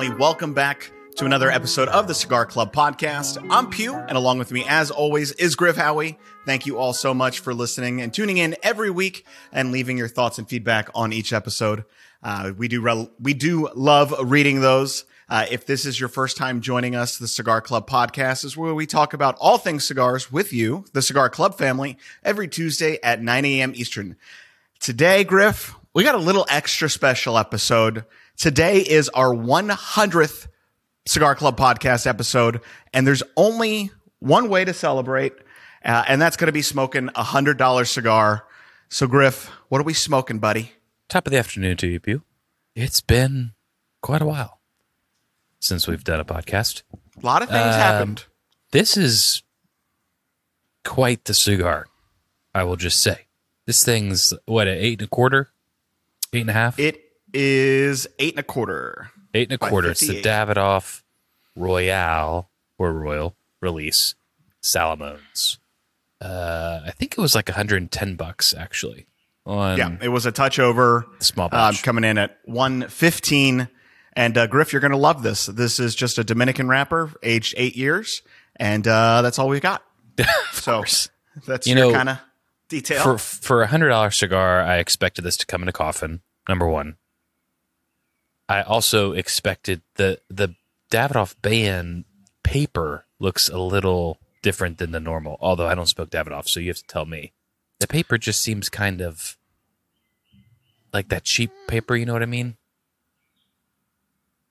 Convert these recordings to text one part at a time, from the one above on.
family. Welcome back to another episode of the Cigar Club podcast. I'm Pugh, and along with me, as always, is Griff Howie. Thank you all so much for listening and tuning in every week and leaving your thoughts and feedback on each episode. Uh, we do we do love reading those. Uh, if this is your first time joining us, the Cigar Club podcast is where we talk about all things cigars with you, the Cigar Club family, every Tuesday at 9 a.m. Eastern. Today, Griff, we got a little extra special episode. Today is our 100th Cigar Club podcast episode, and there's only one way to celebrate, uh, and that's going to be smoking a hundred dollar cigar. So, Griff, what are we smoking, buddy? Top of the afternoon to you, Pugh. It's been quite a while since we've done a podcast. A lot of things Um, happened. This is quite the cigar, I will just say. This thing's what, an eight and a quarter? Eight and a half? It is eight and a quarter. eight and a quarter. It's the 58. Davidoff Royale or Royal release Salomones. Uh, I think it was like 110 bucks actually on Yeah, it was a touch over. small Um, batch. coming in at 115. And uh, Griff, you're going to love this. This is just a Dominican wrapper, aged eight years. And uh, that's all we've got. so that's You your know, kind of detail. for for a hundred dollar cigar, I expected this to come in a coffin. Number one. I also expected the the Davidoff band paper looks a little different than the normal. Although I don't smoke Davidoff, so you have to tell me. The paper just seems kind of like that cheap paper. You know what I mean?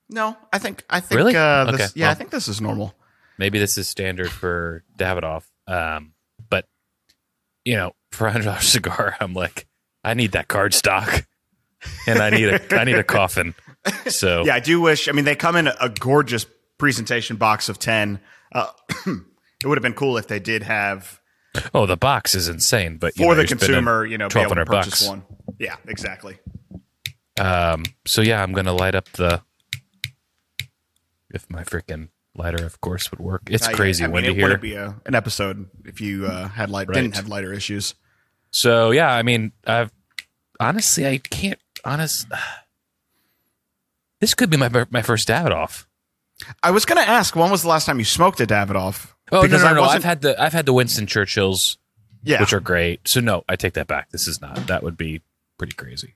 no, I think, I think, Really? uh, this, Okay, yeah, I think this is normal. Maybe this is standard for Davidoff. Um, but you know, for a hundred dollar cigar, I'm like, I need that card stock, and I need a I need a coffin. So Yeah, I do wish. I mean, they come in a gorgeous presentation box of 10. Uh, it would have been cool if they did have oh, the box is insane. But for know, the consumer, you know, be able to 1200 purchase bucks. one. Yeah, exactly. Um, so yeah, I'm gonna light up the. If my freaking lighter, of course, would work. It's Uh, yeah, crazy I mean, windy it here. wouldn't be a, an episode if you uh, had light didn't have lighter issues. So yeah, I mean, I've honestly, I can't honest. This could be my my first Davidoff. I was going to ask, when was the last time you smoked a Davidoff? Oh Because no, no, no, no. I've had the I've had the Winston Churchills, Yeah, which are great. So no, I take that back. This is not. That would be pretty crazy.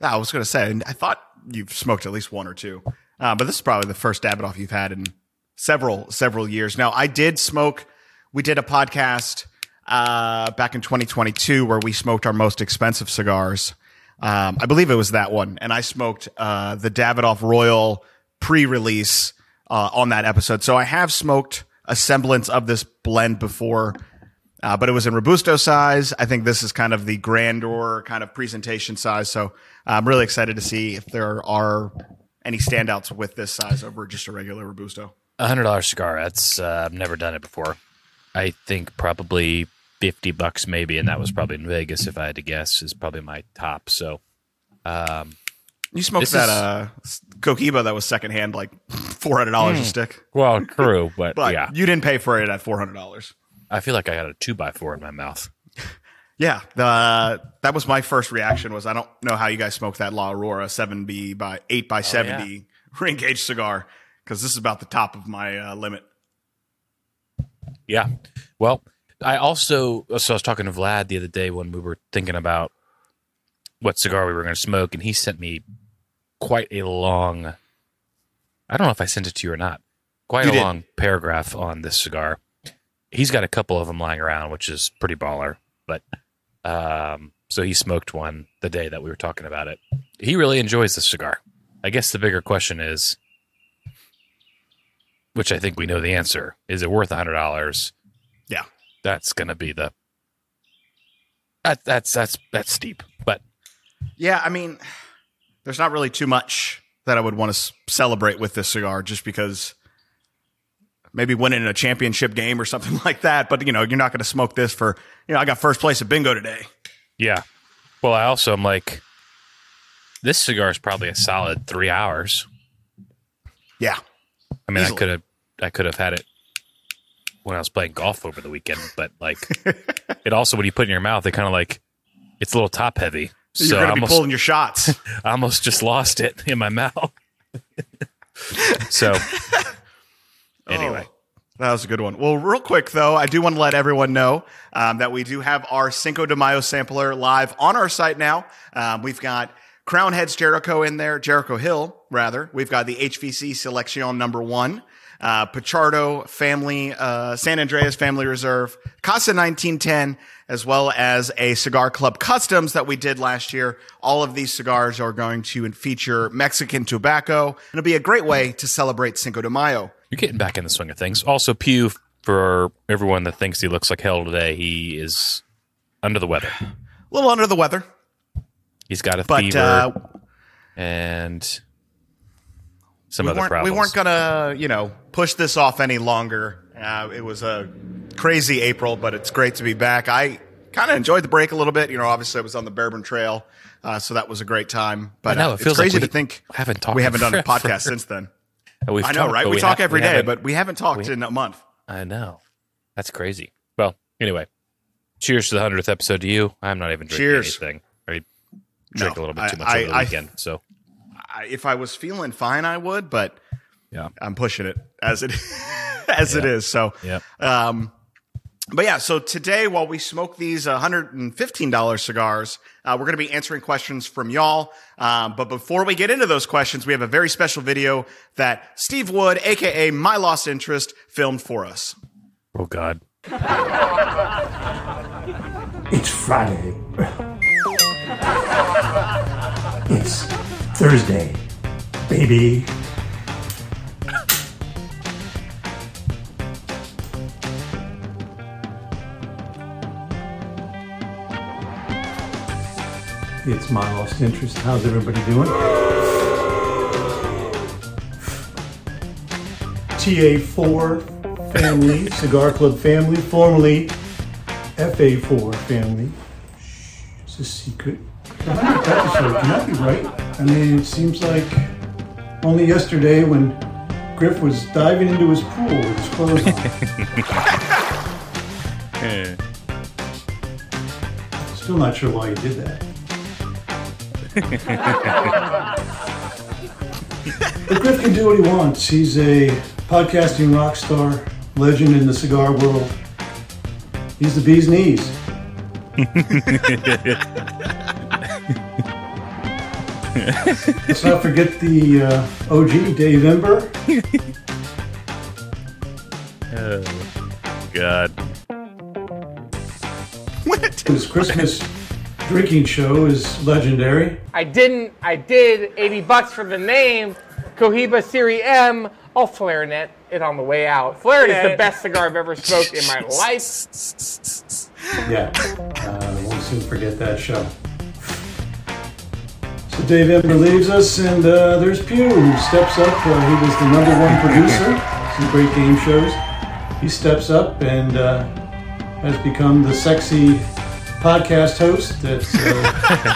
I was going to say, and I thought you've smoked at least one or two, uh, but this is probably the first Davidoff you've had in several several years. Now, I did smoke. We did a podcast uh, back in 2022 where we smoked our most expensive cigars. Um, I believe it was that one, and I smoked uh, the Davidoff Royal pre-release uh, on that episode. So I have smoked a semblance of this blend before. Uh, but it was in Robusto size. I think this is kind of the grandeur kind of presentation size. So I'm really excited to see if there are any standouts with this size over just a regular Robusto. A hundred dollar cigar. That's uh, I've never done it before. I think probably fifty bucks maybe, and that was probably in Vegas. If I had to guess, is probably my top. So, um, You smoked This that is- uh, Cohiba that was secondhand, like $400 a stick. well, true, but, But yeah, you didn't pay for it at $400. I feel like I got a two by four in my mouth. Yeah, the that was my first reaction. Was I don't know how you guys smoke that La Aurora seven B by eight by seventy ring gauge cigar because this is about the top of my uh, limit. Yeah. Well, I also so I was talking to Vlad the other day when we were thinking about what cigar we were going to smoke, and he sent me quite a long. I don't know if I sent it to you or not. Quite You a did. long paragraph on this cigar. He's got a couple of them lying around, which is pretty baller. But um, so he smoked one the day that we were talking about it. He really enjoys this cigar. I guess the bigger question is, which I think we know the answer: is it worth a hundred dollars? That's going to be the that, that's that's that's steep, but Yeah, I mean, there's not really too much that I would want to celebrate with this cigar, just because maybe winning a championship game or something like that. But you know, you're not going to smoke this for you know. I got first place at bingo today. yeah. Well, I also am like, this cigar is probably a solid three hours. Yeah, I mean, Easily. I could have I could have had it when I was playing golf over the weekend, but like, it also when you put it in your mouth, it kind of like it's a little top heavy. you're So I going to be almost, pulling your shots. I almost just lost it in my mouth. so anyway. Oh, that was a good one. Well, real quick though, I do want to let everyone know um, that we do have our Cinco de Mayo sampler live on our site now. Um, we've got Crowned Heads Jericho in there, Jericho Hill rather. We've got the HVC Selection number one, uh, Pichardo Family, uh, San Andreas Family Reserve, Casa 1910, as well as a Cigar Club Customs that we did last year. All of these cigars are going to feature Mexican tobacco. It'll be a great way to celebrate Cinco de Mayo. You're getting back in the swing of things. Also, Pugh, for everyone that thinks he looks like hell today, he is under the weather. A little under the weather. He's got a But, fever uh, and some we other weren't, problems. we weren't gonna, you know, push this off any longer. Uh, it was a crazy April, but it's great to be back. I kind of enjoyed the break a little bit. You know, obviously I was on the Bourbon Trail, uh, so that was a great time. But know, uh, it feels it's crazy like to think haven't talked we haven't done a podcast since then. We've I know, talked, right? but We, talk have- every we day, but we haven't talked we- in a month. I know. That's crazy. Well, anyway, cheers to the hundredth episode to you. I'm not even drinking Cheers. anything. I drank No, a little bit too much I- over the I- weekend, so if I was feeling fine, I would, but yeah. I'm pushing it as it as it Yeah. is. So, Yep. um, but yeah, so today while we smoke these $115 cigars, uh, we're going to be answering questions from y'all. Um, but before we get into those questions, we have a very special video that Steve Wood, aka My Lost Interest, filmed for us. Oh God. It's Friday. It's Thursday, baby. It's my lost interest. How's everybody doing? TA4 family, Cigar Club family, formerly FA4 family. It's a secret. That be right? I mean, it seems like only yesterday when Griff was diving into his pool with his clothes on. Still not sure why he did that. but Griff can do what he wants. He's a podcasting rock star, legend in the cigar world. He's the bee's knees. Let's not forget the uh, OG Dave Ember. Oh, God. What? His Christmas drinking show is legendary. I didn't. I did. 80 bucks for the name. Cohiba Serie M. I'll Flarinet it on the way out. Flarinet is the best cigar I've ever smoked in my life. Yeah, uh, won't soon forget that show. So Dave Ember leaves us, and uh, there's Pugh, who steps up. Uh, he was the number one producer, some great game shows. He steps up and uh, has become the sexy podcast host that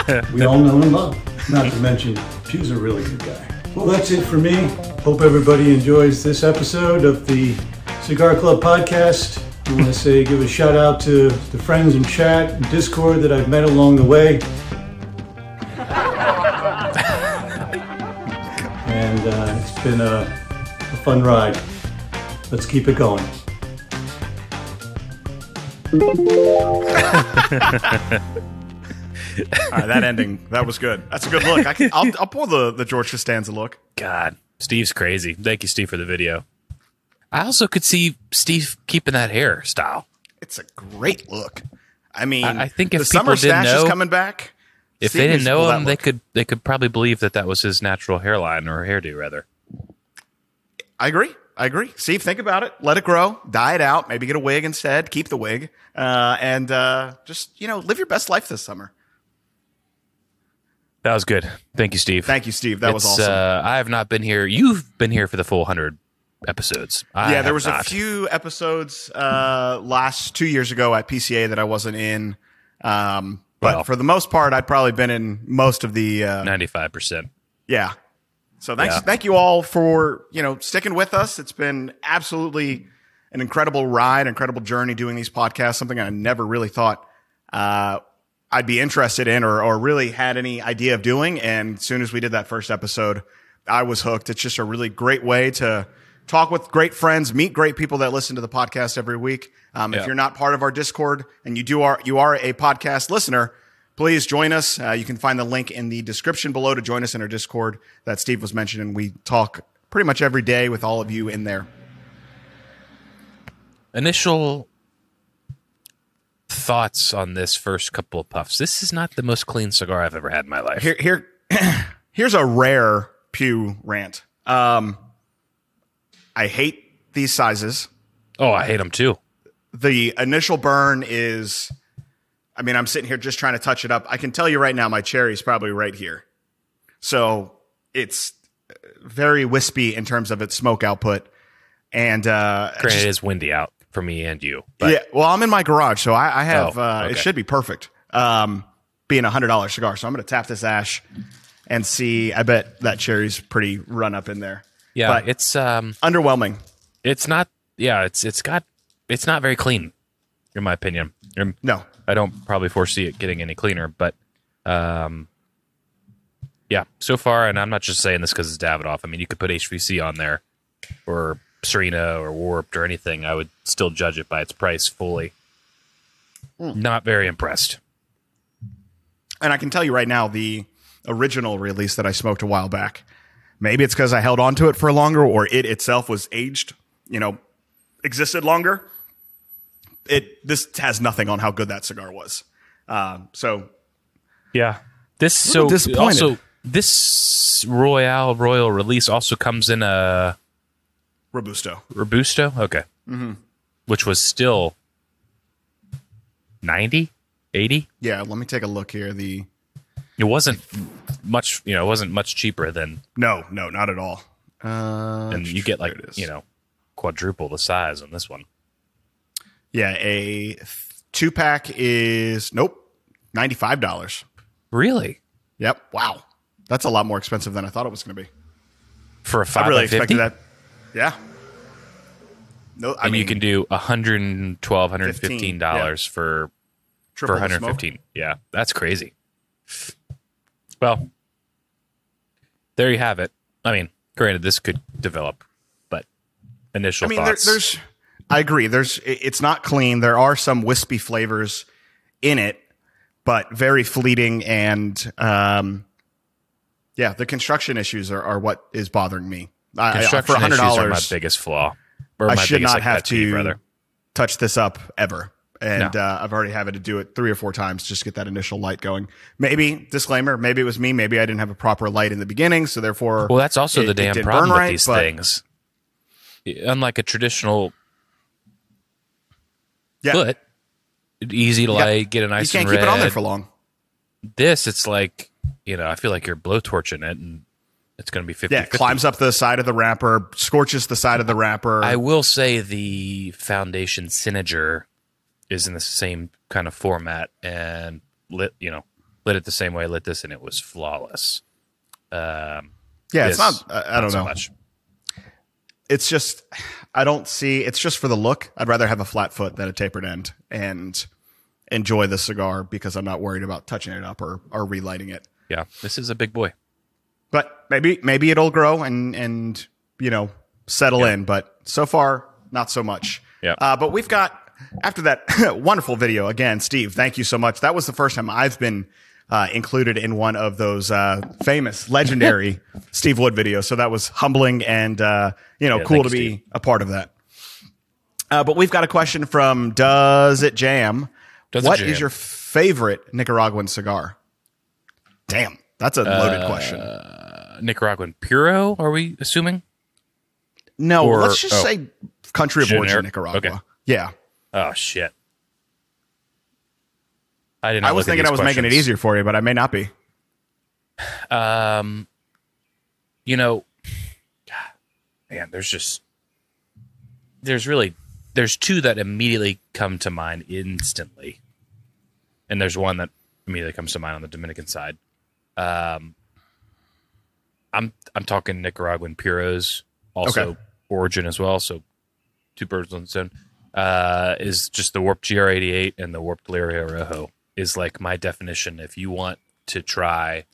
uh, we all know and love. Not to mention, Pugh's a really good guy. Well, that's it for me. Hope everybody enjoys this episode of the Cigar Club podcast. I want to say, give a shout out to the friends in chat and Discord that I've met along the way. It's been a, a fun ride. Let's keep it going. All right, that ending, that was good. That's a good look. I can, I'll, I'll pull the, the George Costanza look. God. Steve's crazy. Thank you, Steve, for the video. I also could see Steve keeping that hairstyle. It's a great look. I mean, I- I think if the summer people didn't stash is know- coming back. If Steve they didn't know him, they could they could probably believe that that was his natural hairline or hairdo, rather. I agree. I agree. Steve, think about it. Let it grow. Dye it out. Maybe get a wig instead. Keep the wig. Uh, and uh, just, you know, live your best life this summer. That was good. Thank you, Steve. Thank you, Steve. That was awesome. Uh, I have not been here. You've been here for the full hundred episodes. I yeah, there was not. a few episodes uh, last two years ago at PCA that I wasn't in. Um, but Well. for the most part, I'd probably been in most of the. Uh, ninety-five percent. Yeah. So thanks, Yeah. thank you all for you know sticking with us. It's been absolutely an incredible ride, incredible journey doing these podcasts. Something I never really thought uh, I'd be interested in or or really had any idea of doing. And as soon as we did that first episode, I was hooked. It's just a really great way to talk with great friends, meet great people that listen to the podcast every week. Um, If you're not part of our Discord and you do are you are a podcast listener, please join us. Uh, you can find the link in the description below to join us in our Discord that Steve was mentioning. We talk pretty much every day with all of you in there. Initial thoughts on this first couple of puffs. This is not the most clean cigar I've ever had in my life. Here, here, here's a rare Pugh rant. Um, I hate these sizes. oh, I hate them too. The initial burn is, I mean, I'm sitting here just trying to touch it up. I can tell you right now, my cherry's probably right here. So it's very wispy in terms of its smoke output. And, uh, Granted, just- it is windy out for me and you. But yeah, well, I'm in my garage, so I, I have, Oh, uh, it should be perfect. Um, being a hundred dollar cigar. So I'm going to tap this ash and see. I bet that cherry's pretty run up in there. yeah, but- it's um, Underwhelming. it's not. Yeah, it's it's got it's not very clean, in my opinion. No. I don't probably foresee it getting any cleaner, but um, yeah, so far, and I'm not just saying this because it's Davidoff. I mean, you could put HVC on there, or Serena, or Warped, or anything. I would still judge it by its price fully. Not very impressed. And I can tell you right now, the original release that I smoked a while back, maybe it's because I held on to it for longer or it itself was aged, you know, existed longer. It this has nothing on how good that cigar was. Um, so Yeah. This little so disappointed. also this Royale Royal release also comes in a Robusto. Robusto. Okay. Mm-hmm. Which was still 90, 80. Yeah, let me take a look here. The It wasn't much, you know, it wasn't much cheaper than, no, no, not at all. Uh, and you get like, there it is. you know, quadruple the size on this one. Yeah, a two pack is nope, ninety five dollars. Really? Yep. Wow, that's a lot more expensive than I thought it was going to be. For a five I really by 50? expected that. Yeah. No, I and mean you can do 112 115 dollars for for triple smoke. 115. Yeah, that's crazy. Well, there you have it. I mean, granted, this could develop, but initial I mean, there, thoughts. there's. I agree. There's. It's not clean. There are some wispy flavors in it, but very fleeting and. um Yeah, the construction issues are, are what is bothering me. I- I, construction for hundred issues are my biggest flaw. I should biggest, not like, have to rather. touch this up ever. And No. uh, I've already had to do it three or four times just to get that initial light going. Maybe disclaimer. Maybe it was me. Maybe I didn't have a proper light in the beginning, so therefore. Well, that's also it- the damn problem burn with right, these things. Unlike a traditional Yeah, foot, easy to light, get a you nice can't and keep it on there for long. This, it's like you know, I feel like you're blowtorching it, and it's going to be 50 Yeah, it climbs up the side of the wrapper, scorches the side of the wrapper. I will say the Foundation Synager is in the same kind of format and lit, you know, lit it the same way I lit this, and it was flawless. Um, yeah, it's not. I I don't so know. much. It's just, I don't see. It's just for the look. I'd rather have a flat foot than a tapered end, and enjoy the cigar because I'm not worried about touching it up or or relighting it. Yeah, this is a big boy. But maybe maybe it'll grow and and you know settle in. But so far, not so much. Yeah. Uh, but we've got after that wonderful video again, Steve. Thank you so much. That was the first time I've been uh, included in one of those uh, famous, legendary Steve Wood videos. So that was humbling and uh, you know Yeah, cool to be Steve. a part of that. Uh, but we've got a question from Does It Jam? Does It What is Jam? your favorite Nicaraguan cigar? Damn, that's a loaded question. Nicaraguan Puro, are we assuming? No, Or- let's just oh. say country of origin, Nicaragua. Okay. Yeah, Oh shit! I didn't. I was thinking I was making it easier for you, but I may not be. Um, you know, man, there's just there's really there's two that immediately come to mind instantly, and there's one that immediately comes to mind on the Dominican side. Um, I'm I'm talking Nicaraguan puros, also Okay. origin as well. So two birds on the stone. Uh, is just the warped GR88 and the warped Lirio Rojo is like my definition. If you want to try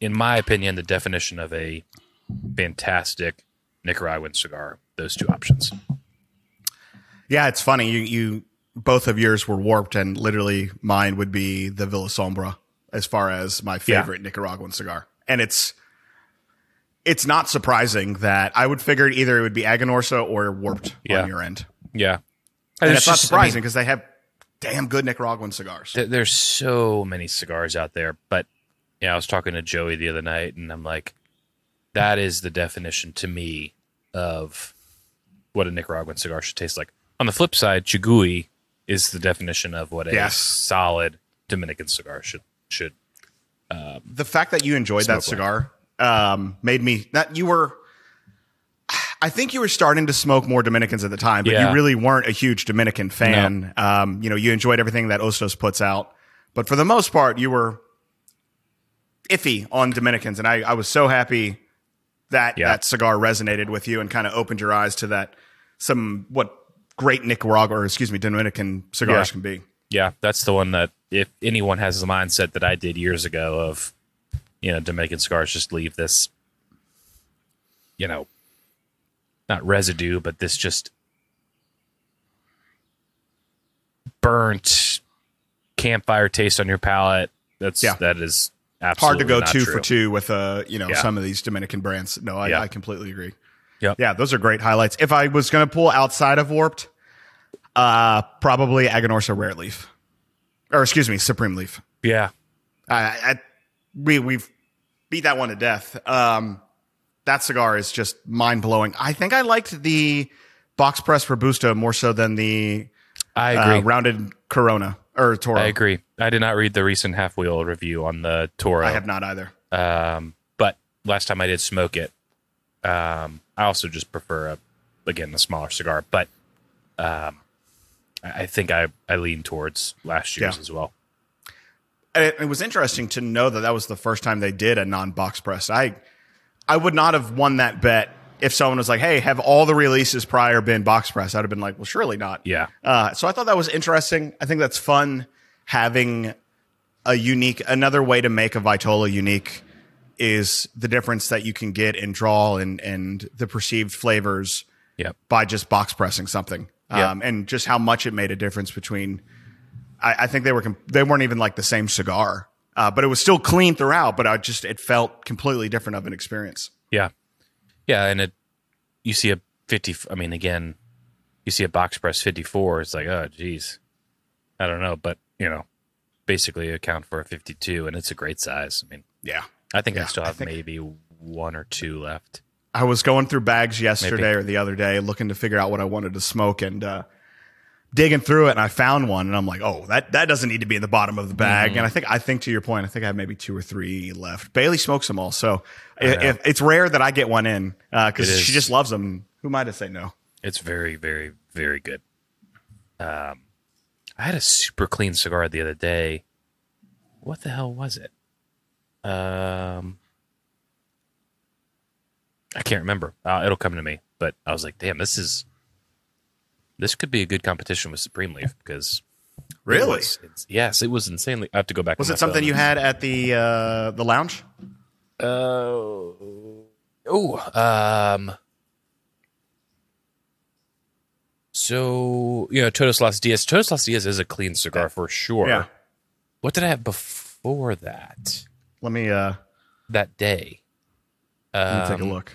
in my opinion, the definition of a fantastic Nicaraguan cigar. Those two options. Yeah, it's funny. You, you both of yours were warped, and literally mine would be the Villa Sombra as far as my favorite Nicaraguan cigar. And it's it's not surprising that I would figure either it would be Aganorsa or warped Yeah. on your end. Yeah, And it's, not just- I mean, surprising because they have damn good Nicaraguan cigars. th- there's so many cigars out there, but yeah, I was talking to Joey the other night, and I'm like, that is the definition to me of what a Nicaraguan cigar should taste like. On the flip side, Chigui is the definition of what a Yes. solid Dominican cigar should should. the fact that you enjoyed that cigar um, made me that you were I think you were starting to smoke more Dominicans at the time, but Yeah. you really weren't a huge Dominican fan. Um, you know, you enjoyed everything that Ostos puts out, but for the most part, you were iffy on Dominicans, and I, I was so happy that Yeah. that cigar resonated with you and kind of opened your eyes to that some what great Nicaragua or excuse me Dominican cigars Yeah. can be. Yeah, that's the one that if anyone has the mindset that I did years ago of, you know, Dominican cigars just leave this, you know, not residue, but this just burnt campfire taste on your palate. That's Yeah. that is hard to go two true. for two with uh you know Yeah. some of these Dominican brands. No, I, Yeah. I completely agree. Yeah, Yeah, those are great highlights. If I was going to pull outside of Warped, uh, probably Aganorsa Rare Leaf, or excuse me, Supreme Leaf. Yeah, I, I we we've beat that one to death. Um, that cigar is just mind blowing. I think I liked the box press Robusto more so than the I agree. uh, rounded Corona or Toro. I agree. I did not read the recent half wheel review on the Toro. I have not either. Um, but last time I did smoke it, um, I also just prefer a again a smaller cigar. But um, I think I I lean towards last year's Yeah. as well. it, it was interesting to know that that was the first time they did a non-box press. I I would not have won that bet if someone was like, "Hey, have all the releases prior been box press?" I'd have been like, "Well, surely not." Yeah. Uh, so I thought that was interesting. I think that's fun having a unique another way to make a Vitola unique is the difference that you can get in draw and and the perceived flavors Yep. by just box pressing something. Yeah. Um, and just how much it made a difference between. I, I think they were they weren't even like the same cigar, uh, but it was still clean throughout. But I just it felt completely different of an experience. Yeah. Yeah, and it you see a fifty. I mean, again, you see a box press fifty four. It's like, oh, geez, I don't know, but you know, basically account for a fifty two, and it's a great size. I mean, Yeah, I think I Yeah, still I have think- maybe one or two left. I was going through bags yesterday Maybe. or the other day looking to figure out what I wanted to smoke and uh, digging through it, and I found one, and I'm like, oh, that that doesn't need to be in the bottom of the bag. Mm-hmm. And I think I think to your point, I think I have maybe two or three left. Bailey smokes them all, so if, it's rare that I get one in because It she just loves them. Who am I to say no? It's very, very, very good. Um, I had a super clean cigar the other day. What the hell was it? Um, I can't remember. Uh, it'll come to me. But I was like, damn, this is this could be a good competition with Supreme Leaf because it Really? was- it's- yes, it was insanely. I have to go back. Was it something phone. you had at the uh, the lounge? Oh, oh, um. So you know, Todos Las Dias. Todos Las Dias is a clean cigar for sure. Yeah. What did I have before that? Let me uh, That day. let me take a Um, look.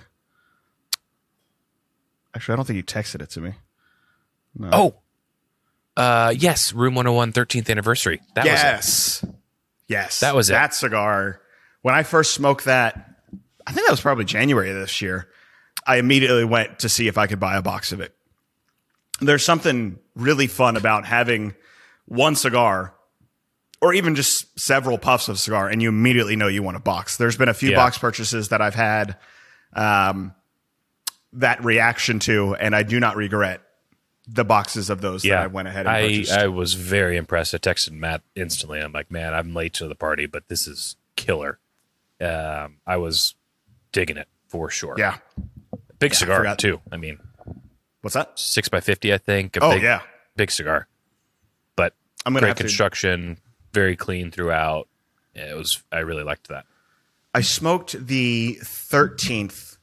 Actually, I don't think you texted it to me. Oh, uh, yes, Room 101 13th anniversary. That was it. yes, yes, That was it. That cigar. When I first smoked that, I think that was probably January of this year. I immediately went to see if I could buy a box of it. There's something really fun about having one cigar or even just several puffs of cigar and you immediately know you want a box. There's been a few Yeah. box purchases that I've had um, that reaction to, and I do not regret the boxes of those that I went ahead and I, purchased. I was very impressed. I texted Matt instantly. I'm like, man, I'm late to the party, but this is killer. Um, I was digging it for sure. yeah. big I cigar forgot. too. I mean, What's that? six by fifty, I think. A Oh, big, yeah. big cigar, but I'm gonna great have to- construction, very clean throughout. Yeah, it was. I really liked that. I smoked the 13th,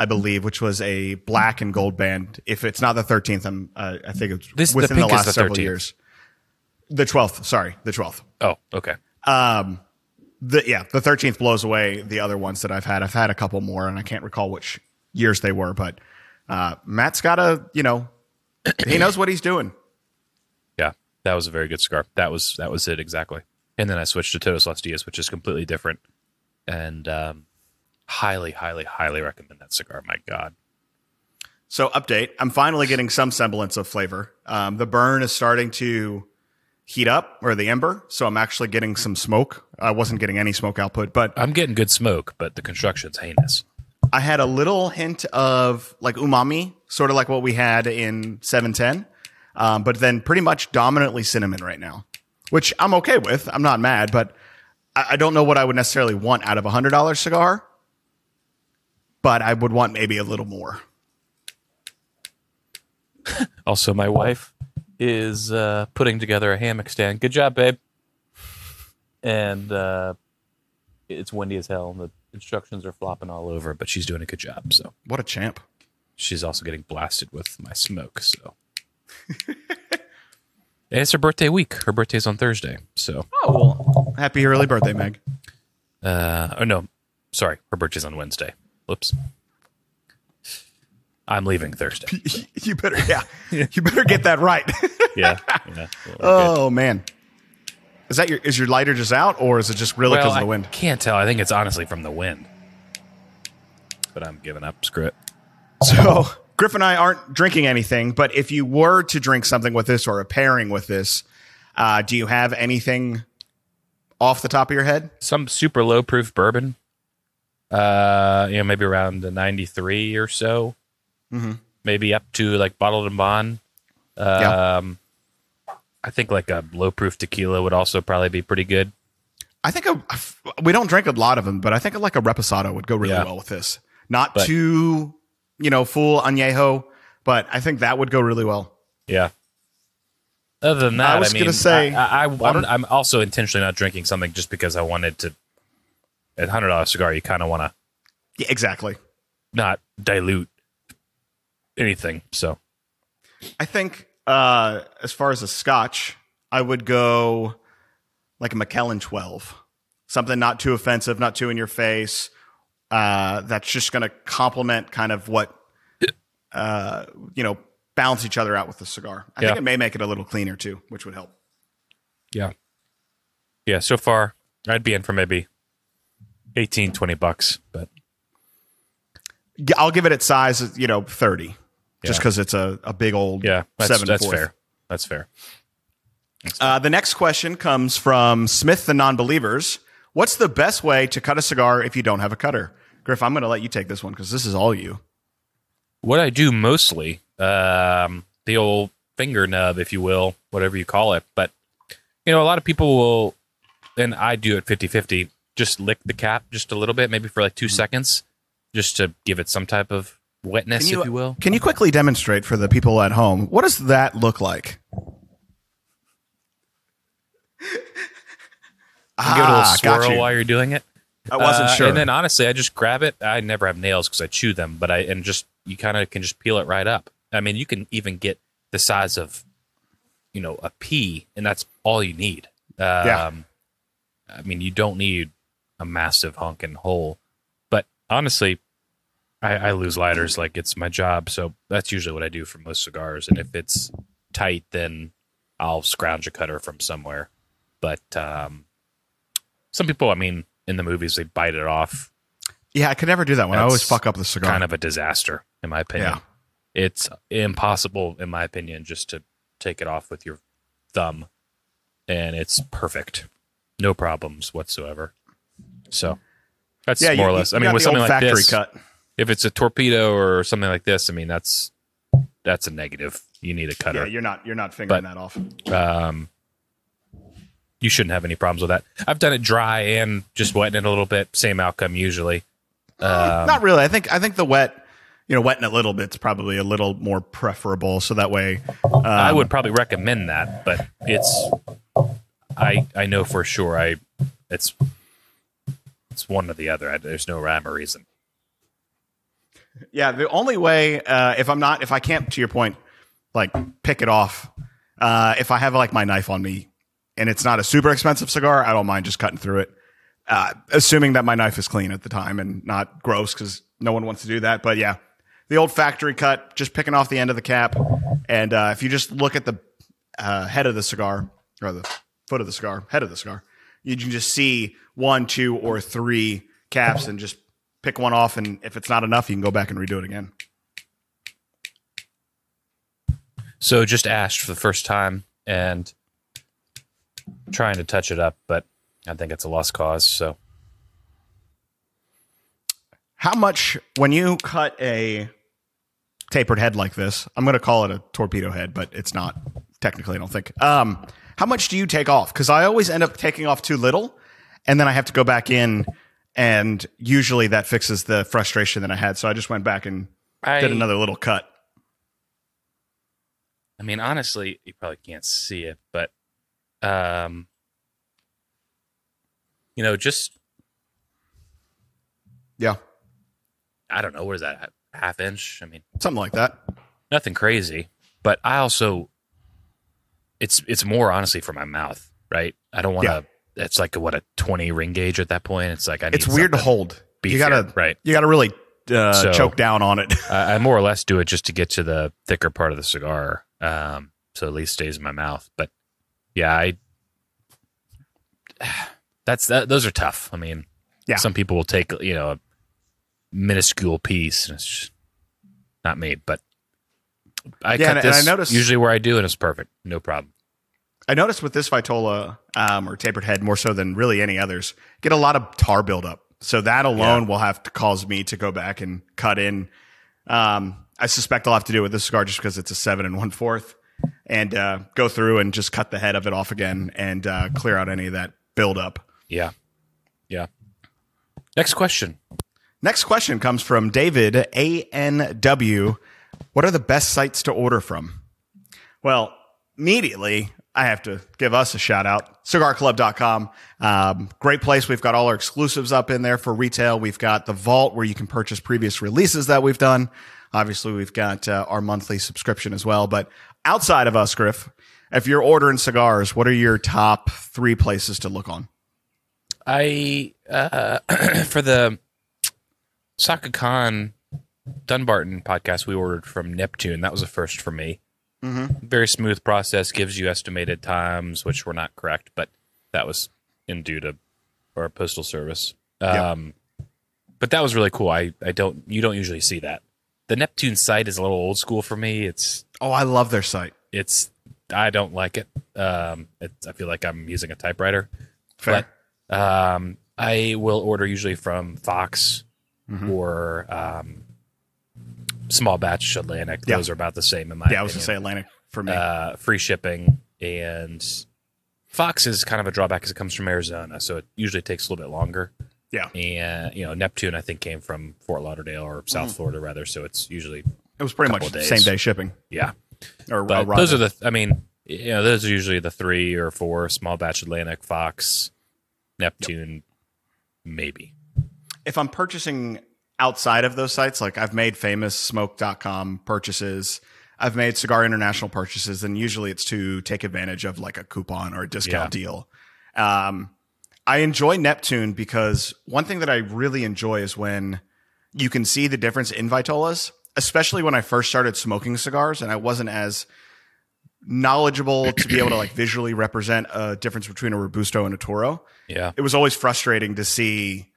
I believe, which was a black and gold band. If it's not the 13th, I'm uh, I think it's This- within the, is last the several 13th. years. The 12th, sorry, the 12th. Oh, okay. Um, the yeah, the 13th blows away the other ones that I've had. I've had a couple more, and I can't recall which years they were, but uh, Matt's got a you know, he knows what he's doing. Yeah, that was a very good cigar. That was that was it exactly. And then I switched to Todos Los Dias, which is completely different, and um, highly, highly, highly recommend that cigar. My God, So update, I'm finally getting some semblance of flavor. Um, the burn is starting to heat up, or the ember, so I'm actually getting some smoke. I wasn't getting any smoke output, but I'm getting good smoke, but the construction's heinous. I had a little hint of like umami, sort of like what we had in 710, um, but then pretty much dominantly cinnamon right now, which I'm okay with. I'm not mad, but I, I don't know what I would necessarily want out of a hundred dollar cigar. But I would want maybe a little more. Also, my wife is uh, putting together a hammock stand. Good job, babe. And uh, it's windy as hell. and The instructions are flopping all over, but she's doing a good job. So What a champ! she's also getting blasted with my smoke. So. And it's her birthday week. Her birthday's on Thursday. So, Oh well, happy early birthday, Meg. uh, oh no, sorry, her birthday's on Wednesday. Whoops. I'm leaving Thursday. you better, yeah, you better get that right. Yeah. yeah. oh man, is that your is your lighter just out, or is it just really because well, of the I wind? can't tell. I think it's honestly from the wind. But I'm giving up. Screw it. So Griff and I aren't drinking anything, but if you were to drink something with this or a pairing with this, uh, do you have anything off the top of your head? Some super low proof bourbon. Uh, you know, maybe around the 93 or so. Mm-hmm. Maybe up to like bottled and bond. Yeah. Um, I think like a low proof tequila would also probably be pretty good. I think a, we don't drink a lot of them, but I think like a reposado would go really Yeah. well with this. Not But- too, you know, full añejo, but I think that would go really well. Yeah. Other than that, I I, was mean, gonna say, I, I, water? I'm, I'm also intentionally not drinking something just because I wanted to. At hundred dollar cigar, you kind of want to Yeah, exactly. not dilute anything. So I think uh, as far as a scotch, I would go like a Macallan 12. Something not too offensive, not too in your face. Uh, that's just going to complement kind of what, uh, you know, balance each other out with the cigar. I Yeah. think it may make it a little cleaner too, which would help. yeah, yeah. So far, I'd be in for maybe 18, 20 bucks, but I'll give it its size, you know, 30, just because it's a, a big old yeah, that's seven that's fair. That's fair. Uh, the next question comes from Smith the Non-Believers. What's the best way to cut a cigar if you don't have a cutter? Griff, I'm going to let you take this one because this is all you. What I do mostly, um, the old finger nub, if you will, whatever you call it. But, you know, a lot of people will, and I do it 50 50, just lick the cap just a little bit, maybe for like 2 seconds, just to give it some type of wetness, if you will. Can you quickly demonstrate for the people at home? What does that look like? And give it a little Ah, got swirl you. while you're doing it. I wasn't Uh, sure. And then honestly, I just grab it. I never have nails because I chew them, but I and just you kind of can just peel it right up. I mean, you can even get the size of, you know, a pea, and that's all you need. Um, Yeah. I mean, you don't need a massive honking hole. But honestly, I, I lose lighters like it's my job, so that's usually what I do for most cigars. And if it's tight, then I'll scrounge a cutter from somewhere. But um, some people, I mean, in the movies, they bite it off. yeah, I could never do that one. I always fuck up the cigar. Kind of a disaster, in my opinion. Yeah. It's impossible, in my opinion, just to take it off with your thumb, and it's perfect, no problems whatsoever. So that's yeah, more you, or less. I mean, with something like factory this, cut. if it's a torpedo or something like this, I mean, that's that's a negative. You need a Yeah, cutter. you're not you're not fingering But- that off. um, you shouldn't have any problems with that. I've done it dry and just wetting it a little bit. Same outcome usually. Um, not really. I think I think the wet, you know, wetting a little bit's probably a little more preferable. So that way, um, I would probably recommend that, but it's I I know for sure I it's it's one or the other. I, there's no rhyme or reason. Yeah, the only way uh, if I'm not if I can't to your point, like pick it off. Uh, if I have like my knife on me and it's not a super expensive cigar, I don't mind just cutting through it, uh, assuming that my knife is clean at the time and not gross because no one wants to do that. But yeah, the old factory cut, just picking off the end of the cap, and uh, if you just look at the uh, head of the cigar or the foot of the cigar, head of the cigar, you can just see one, two, or three caps and just pick one off. And if it's not enough, you can go back and redo it again. So just ashed for the first time and trying to touch it up, but I think it's a lost cause. So How much when you cut a tapered head like this? I'm going to call it a torpedo head, but it's not technically. I don't think. Um, how much do you take off? Because I always end up taking off too little, and then I have to go back in, and usually that fixes the frustration that I had. So I just went back and I did another little cut. I mean, honestly, you probably can't see it, but um, you know, just Yeah, I don't know, what is that? Half inch? I mean, something like that. nothing crazy. But I also it's it's more honestly for my mouth, right? I don't want to it's like a, what a 20 ring gauge at that point. It's like I need It's weird to hold. You gotta right. You gotta really uh, So- choke down on it. I, I more or less do it just to get to the thicker part of the cigar, um, so at least stays in my mouth. But yeah, I that's that. Those are tough. I mean, Yeah. some people will take you know a minuscule piece, and it's just not me. But I Yeah, cut and- and I noticed- usually where I do, and it's perfect, no problem. I noticed with this Vitola um, or tapered head more so than really any others, get a lot of tar buildup. So that alone will have to cause me to go back and cut in. Um, I suspect I'll have to do it with this cigar just because it's a seven and one fourth, and uh, go through and just cut the head of it off again and uh, clear out any of that buildup. Yeah, yeah. Next question. Next question comes from David A N W. What are the best sites to order from? Well, immediately I have to give us a shout out. Cigarclub.com. Um, great place. We've got all our exclusives up in there for retail. We've got the vault where you can purchase previous releases that we've done. Obviously, we've got uh, our monthly subscription as well. But outside of us, Griff, if you're ordering cigars, what are your top three places to look on? I uh, for the Saka Khan Dunbarton podcast we ordered from Neptune. That was a first for me. Mm-hmm. Very smooth process. Gives you estimated times, which were not correct, but that was in due to our postal service. Um, But that was really cool. I, I don't you don't usually see that. The Neptune site is a little old school for me. It's Oh, I love their site. it's I don't like it. Um, it's, I feel like I'm using a typewriter. Fair. But um, I will order usually from Fox Mm-hmm. or um, Small Batch Atlantic. Yeah. Those are about the same in my yeah, I was going to say. Atlantic for me. uh, free shipping and Fox is kind of a drawback because it comes from Arizona, so it usually takes a little bit longer. yeah. And you know, Neptune I think came from Fort Lauderdale or. South Florida rather, so it's usually It was pretty much days. same day shipping. yeah. Or But uh, those are the, I mean, you know, those are usually the three or four small batch Atlantic, Fox, Neptune, maybe. if I'm purchasing outside of those sites, like I've made famous smoke.com purchases, I've made cigar international purchases, and usually it's to take advantage of like a coupon or a discount Yeah. deal. Um, I enjoy Neptune because one thing that I really enjoy is when you can see the difference in Vitolas, especially when I first started smoking cigars and I wasn't as knowledgeable to be able to like visually represent a difference between a Robusto and a Toro Yeah. it was always frustrating to see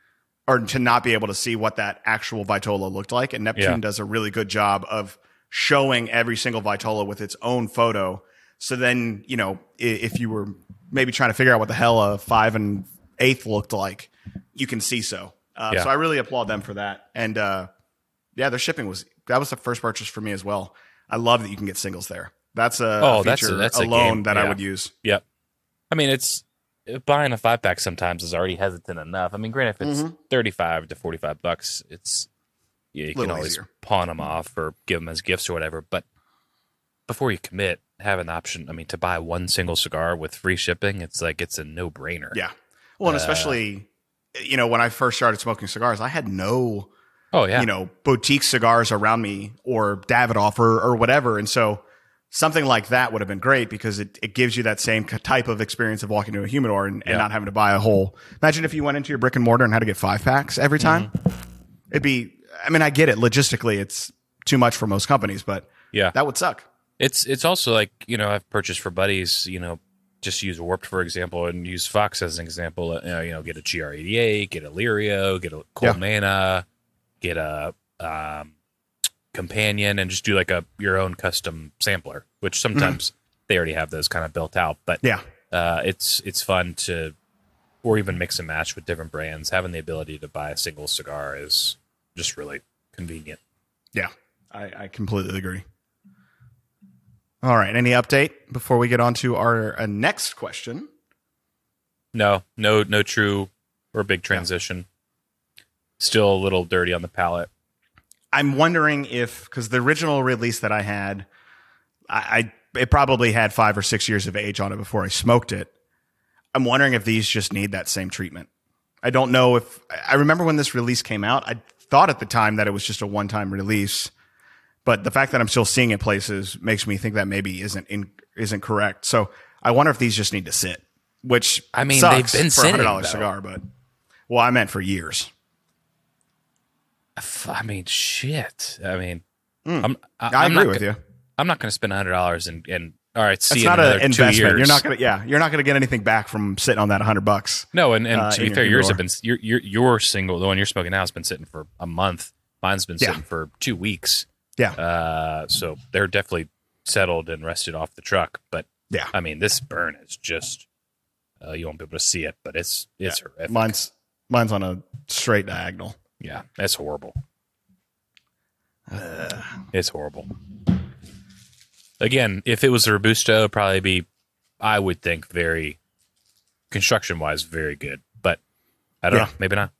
or to not be able to see what that actual Vitola looked like. And Neptune Yeah. does a really good job of showing every single Vitola with its own photo. So then, you know, if you were maybe trying to figure out what the hell a five and eighth looked like, you can see so. Uh, Yeah. So I really applaud them for that. And uh, yeah, their shipping was that was the first purchase for me as well. I love that you can get singles there. That's a, a Oh, that's feature a- that's a alone game. that I would use. Yep. I mean, it's buying a five pack sometimes is already hesitant enough. I mean, granted, if it's mm-hmm. 35 to 45 bucks, it's, yeah, you can always easier. pawn them mm-hmm. off or give them as gifts or whatever. But before you commit, have an option. I mean, to buy one single cigar with free shipping, it's like it's a no brainer. Yeah. Well, and uh, especially you know, when I first started smoking cigars, I had no, Oh yeah. you know, boutique cigars around me or Davidoff or, or whatever. And so something like that would have been great because it, it gives you that same type of experience of walking to a humidor and, and Yeah. not having to buy a whole. Imagine if you went into your brick and mortar and had to get five packs every time. It'd be, I mean, I get it. Logistically, it's too much for most companies, but yeah. that would suck. It's it's also like you know I've purchased for buddies. You know, just use Warped for example, and use Fox as an example. Uh, you know, get a GR88, get a Lirio, get a Yeah. Colmena, get a um, companion, and just do like a your own custom sampler. Which sometimes they already have those kind of built out, but Yeah. uh, it's it's fun to or even mix and match with different brands. Having the ability to buy a single cigar is just really convenient. Yeah, I, I completely agree. All right. Any update before we get on to our uh, next question? No, no, no true or big transition. Still a little dirty on the palate. I'm wondering if because the original release that I had, I, I it probably had five or six years of age on it before I smoked it. I'm wondering if these just need that same treatment. I don't know if I remember when this release came out. I thought at the time that it was just a one time release, but the fact that I'm still seeing it places makes me think that maybe isn't in, isn't correct. So I wonder if these just need to sit. Which I mean, they've been for a hundred sitting, dollar cigar, but well, I meant for years. I mean, shit. I mean, Mm. I'm, I, I I'm agree not with you. I'm not going to spend hundred dollars and and all right, see It's not an two investment. years. You're not gonna, yeah, you're not gonna get anything back from sitting on that hundred bucks. No, and, and uh, to be your fair, yours have been your your your single, the one you're smoking now, has been sitting for a month. Mine's been Yeah. sitting for two weeks. Yeah, Uh, so they're definitely settled and rested off the truck. But yeah. I mean, this burn is just uh, you won't be able to see it, but it's it's horrific. Mine's mine's on a straight diagonal. Yeah, that's horrible. it's horrible. Again, if it was a robusto, it'd probably be, I would think, very construction wise, very good. But I don't Yeah. know, maybe not.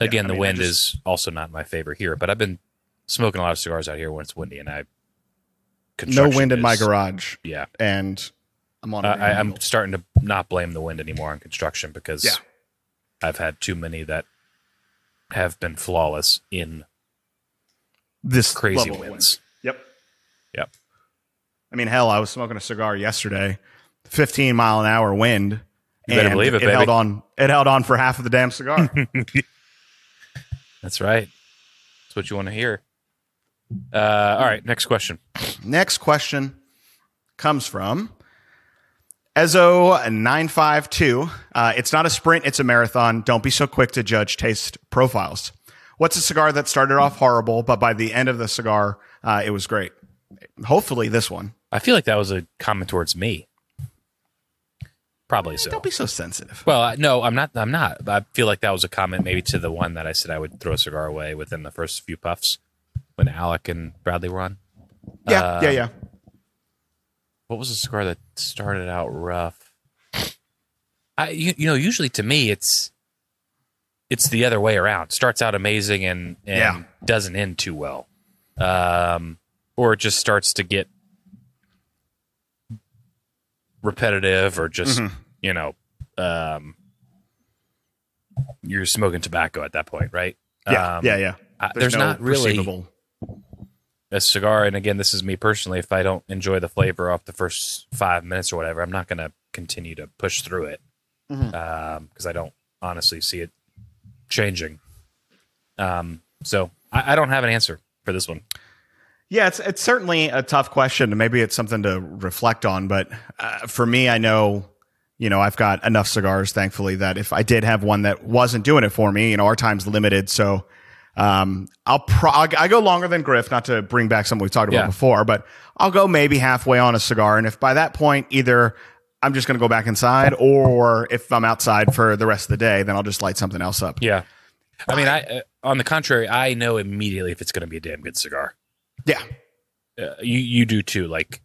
Again, I the mean, wind just- is also not my favor here. But I've been smoking a lot of cigars out here when it's windy, and I No wind in my garage, Yeah, and I'm on. A I, I'm starting to not blame the wind anymore on construction because Yeah. I've had too many that have been flawless in this crazy level of winds. Yep. Yep. I mean, hell, I was smoking a cigar yesterday, 15 mile an hour wind. You better and believe it, It baby. held on. It held on for half of the damn cigar. That's right. That's what you want to hear. Uh, all right, next question. Next question comes from Ezo952. Uh, it's not a sprint, it's a marathon. Don't be so quick to judge taste profiles. What's a cigar that started off horrible, but by the end of the cigar, uh, it was great? Hopefully, this one. I feel like that was a comment towards me. Probably so. Don't be so sensitive. Well, I- no, I'm not. I'm not. I feel like that was a comment maybe to the one that I said I would throw a cigar away within the first few puffs when Alec and Bradley were on. Yeah, Uh, yeah, yeah. What was a cigar that started out rough? I you, you know usually to me it's it's the other way around. Starts out amazing and and Yeah. doesn't end too well, um, or it just starts to get repetitive, or just Mm-hmm. you know um, you're smoking tobacco at that point, right? Yeah, Um, yeah, yeah. I- there's no not really perceivable- a cigar, and again, this is me personally. If I don't enjoy the flavor off the first five minutes or whatever, I'm not going to continue to push through it because I don't honestly see it changing. Um, so I, I don't have an answer for this one. Yeah, it's it's certainly a tough question, and maybe it's something to reflect on. But uh, for me, I know, you know, I've got enough cigars, thankfully, that if I did have one that wasn't doing it for me, you know, our time's limited, so um, I'll pro- I'll- I go longer than Griff, not to bring back something we've talked about Yeah. before, but I'll go maybe halfway on a cigar, and if by that point either I'm just going to go back inside, or if I'm outside for the rest of the day, then I'll just light something else up. Yeah, I mean, I uh, on the contrary, I know immediately if it's going to be a damn good cigar. Yeah, uh, you you do too. Like,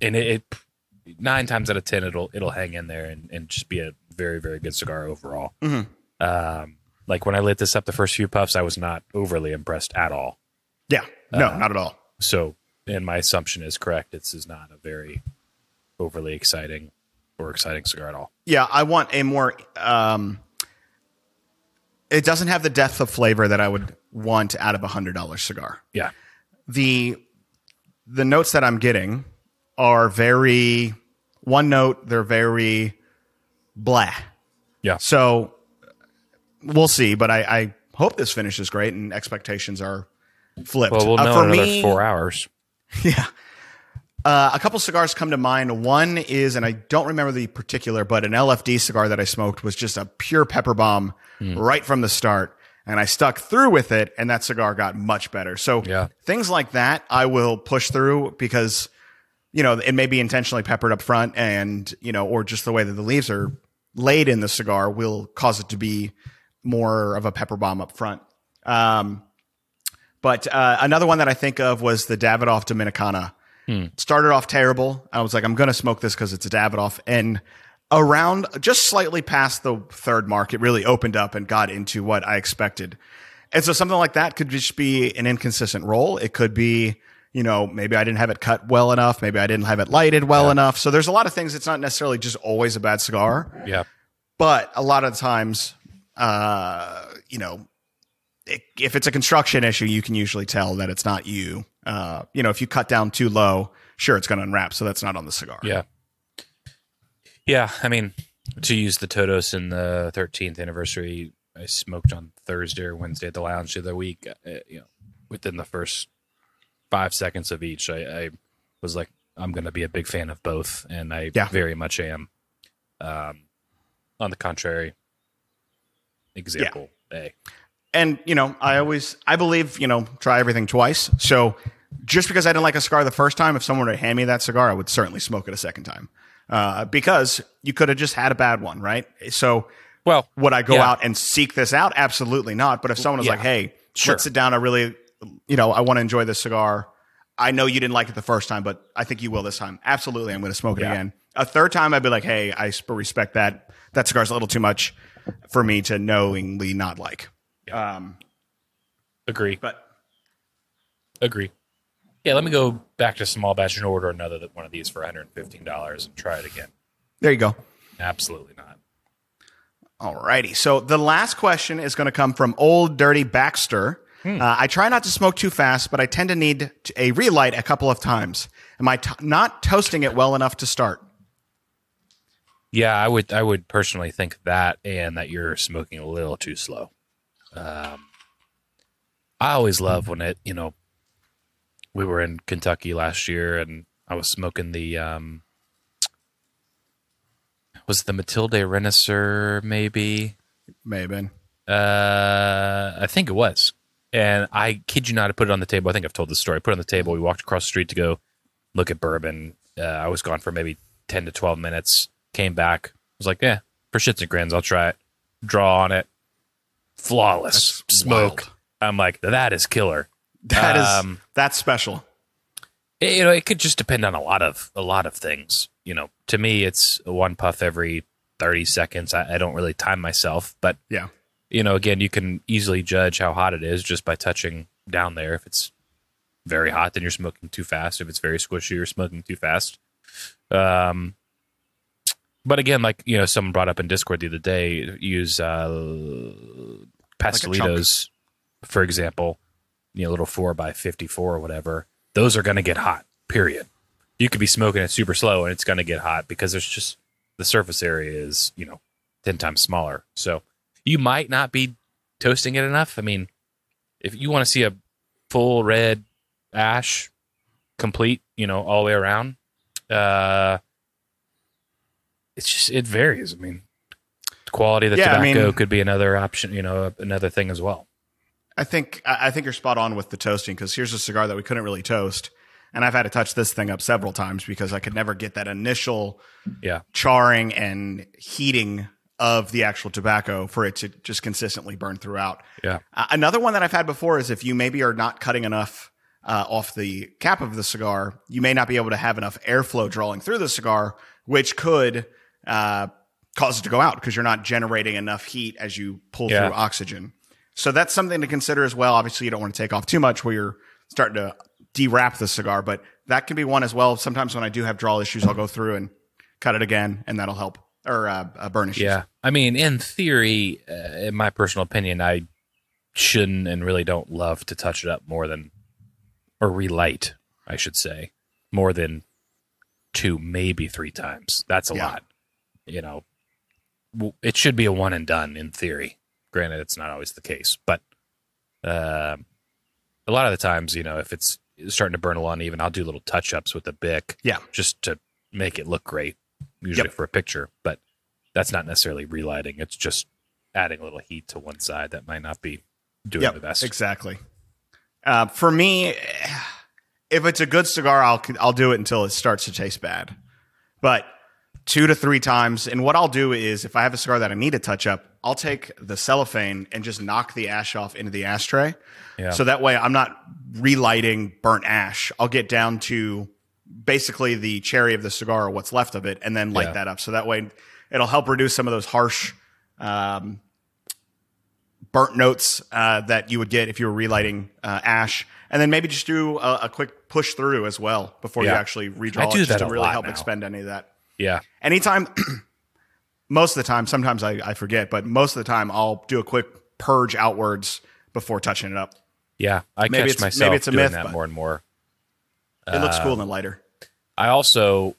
and it, it nine times out of ten it'll it'll hang in there and, and just be a very very good cigar overall. Mhm. Um, like when I lit this up the first few puffs, I was not overly impressed at all. yeah, no, Uh, not at all. So, and my assumption is correct. This is not a very overly exciting or exciting cigar at all. Yeah, I want a more um, it doesn't have the depth of flavor that I would want out of a hundred dollar cigar. Yeah. The the notes that I'm getting are very one note. They're very blah. Yeah. So we'll see, but I, I hope this finishes great and expectations are flipped. Well, we'll Uh, know for another me- four hours. Yeah. Uh, a couple cigars come to mind. One is, and I don't remember the particular, but an LFD cigar that I smoked was just a pure pepper bomb right from the start. And I stuck through with it, and that cigar got much better. So Yeah. things like that, I will push through because, you know, it may be intentionally peppered up front, and you know, or just the way that the leaves are laid in the cigar will cause it to be more of a pepper bomb up front. Um, but uh, another one that I think of was the Davidoff Dominicana. Started off terrible. I was like, I'm going to smoke this because it's a Davidoff. And around just slightly past the third mark, it really opened up and got into what I expected. And so something like that could just be an inconsistent roll. It could be, you know, maybe I didn't have it cut well enough. Maybe I didn't have it lighted well enough. So there's a lot of things. It's not necessarily just always a bad cigar Yeah. but a lot of times, uh, you know, if it's a construction issue, you can usually tell that it's not you. Uh, you know, if you cut down too low, sure, it's going to unwrap, so that's not on the cigar. Yeah. Yeah. I mean, to use the Todos in the 13th anniversary, I smoked on Thursday or Wednesday at the lounge the other week. Uh, you know, within the first five seconds of each, I, I was like, I'm going to be a big fan of both, and I Yeah. very much am. Um, on the contrary, example A. And you know, I always, I believe, you know, try everything twice. So just because I didn't like a cigar the first time, if someone were to hand me that cigar, I would certainly smoke it a second time. Uh, because you could have just had a bad one, right? So Well, would I go Yeah. out and seek this out? Absolutely not. But if someone was Yeah. like, "Hey, Sure. let's sit down. I really, you know, I want to enjoy this cigar. I know you didn't like it the first time, but I think you will this time. Absolutely, I'm going to smoke it Yeah. again. A third time, I'd be like, "Hey, I respect that. That cigar's a little too much for me to knowingly not like." Um, agree. but Agree. Yeah, let me go back to small batch and order another that- one of these for $115 and try it again. there you go. Absolutely not. Alrighty. So the last question is going to come from Old Dirty Baxter. Hmm. Uh, I try not to smoke too fast, but I tend to need a relight a couple of times. Am I t- not toasting it well enough to start? Yeah, I would I would personally think that and that you're smoking a little too slow. Um, I always love when it, you know, we were in Kentucky last year and I was smoking the um was the Matilde Renaissance maybe? Maybe. Uh, I think it was. And I kid you not, I put it on the table. I think I've told this story. I put it on the table. We walked across the street to go look at bourbon. Uh, I was gone for maybe 10 to 12 minutes. Came back. I was like, yeah, for shits and grins, I'll try it. Draw on it. Flawless. That's Smoke. wild. I'm like, that is killer. That is Um, that's special. It- you know, it could just depend on a lot of a lot of things. You know, to me, it's one puff every 30 seconds. I, I don't really time myself, but Yeah. you know, again, you can easily judge how hot it is just by touching down there. If it's very hot, then you're smoking too fast. If it's very squishy, you're smoking too fast. Um, but again, like you know, someone brought up in Discord the other day, use uh, pastelitos, for example. You know, a little four by fifty-four or whatever. Those are going to get hot. Period. You could be smoking it super slow, and it's going to get hot because there's just the surface area is you know ten times smaller. So you might not be toasting it enough. I mean, if you want to see a full red ash complete, you know, all the way around, uh, it's just, it varies. I mean, the quality of the Yeah, I tobacco mean- could be another option, you know, another thing as well. I think I I think you're spot on with the toasting because here's a cigar that we couldn't really toast, and I've had to touch this thing up several times because I could never get that initial Yeah. charring and heating of the actual tobacco for it to just consistently burn throughout. Yeah. Uh, another one that I've had before is if you maybe are not cutting enough uh, off the cap of the cigar, you may not be able to have enough airflow drawing through the cigar, which could uh, cause it to go out because you're not generating enough heat as you pull Yeah. through oxygen. So that's something to consider as well. Obviously, you don't want to take off too much where you're starting to dewrap the cigar, but that can be one as well. Sometimes when I do have draw issues, I'll go through and cut it again, and that'll help or uh, uh, burn issues. Yeah, I mean, in theory, uh, in my personal opinion, I shouldn't and really don't love to touch it up more than, or relight, I should say, more than two, maybe three times. That's a Yeah. lot. You know, it should be a one and done in theory. Granted, it's not always the case, but uh, a lot of the times, you know, if it's starting to burn a little uneven, I'll do little touch ups with the Bic Yeah. just to make it look great, usually Yep. for a picture. But that's not necessarily relighting. It's just adding a little heat to one side that might not be doing Yep, the best. exactly. Uh, for me, if it's a good cigar, I'll I'll do it until it starts to taste bad. But two to three times, and what I'll do is, if I have a cigar that I need to touch up, I'll take the cellophane and just knock the ash off into the ashtray. Yeah. So that way, I'm not relighting burnt ash. I'll get down to basically the cherry of the cigar or what's left of it, and then light Yeah. that up. So that way, it'll help reduce some of those harsh. Um, burnt notes uh, that you would get if you were relighting uh, ash, and then maybe just do a, a quick push through as well before you actually redraw I it, do just to really help now. expend any of that. Yeah. Anytime, most of the time, sometimes I, I forget, but most of the time I'll do a quick purge outwards before touching it up. Yeah. I Maybe catch it's- myself maybe it's a doing myth, that more and more. It looks cool and the lighter. I also,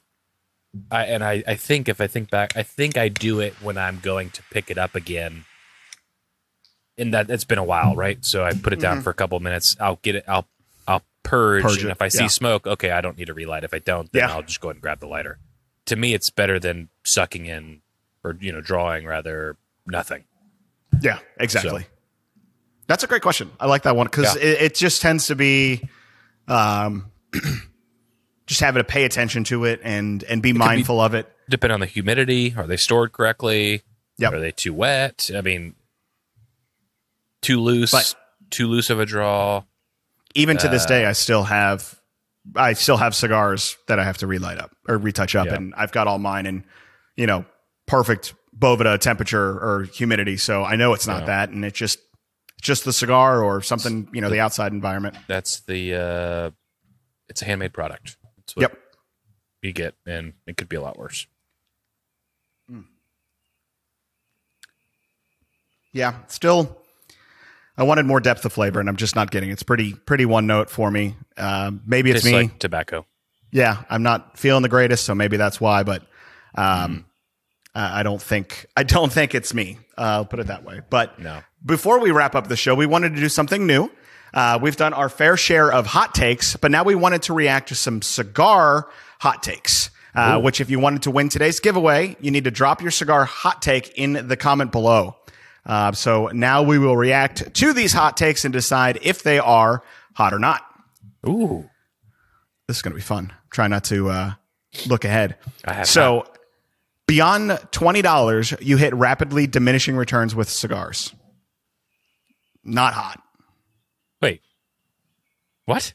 I and I, I think if I think back, I think I do it when I'm going to pick it up again. And that it's been a while, right? So I put it down for a couple of minutes. I'll get it. I'll I'll purge, Mm-hmm. Purge and if I see yeah. smoke, okay, I don't need to relight. If I don't, then Yeah. I'll just go ahead and grab the lighter. To me, it's better than sucking in or you know drawing rather nothing. Yeah, exactly. That's a great question. I like that one because Yeah. it, it just tends to be, um, just having to pay attention to it and and be mindful of it. Depending on the humidity, are they stored correctly? Yep. Are they too wet? I mean, too loose, But- too loose of a draw. Even to Uh, this day, I still have, I still have cigars that I have to relight up or retouch up, Yeah. and I've got all mine in, you know, perfect Boveda temperature or humidity. So I know it's not Yeah. that, and it's just it's just the cigar or something, you know, the outside environment. That's the uh it's a handmade product. It's what Yep. you get and it could be a lot worse. Yeah, still. I wanted more depth of flavor, and I'm just not getting. it. It's pretty pretty one note for me. Um, maybe it's Tastes me. like tobacco. yeah, I'm not feeling the greatest, so maybe that's why. But um, I I don't think I don't think it's me. Uh, I'll put it that way. But No. before we wrap up the show, we wanted to do something new. Uh, we've done our fair share of hot takes, but now we wanted to react to some cigar hot takes. Uh, which, if you wanted to win today's giveaway, you need to drop your cigar hot take in the comment below. Uh, so now we will react to these hot takes and decide if they are hot or not. Ooh. This is going to be fun. Try not to uh, look ahead. I have so, beyond twenty dollars, you hit rapidly diminishing returns with cigars. Not hot. Wait. What?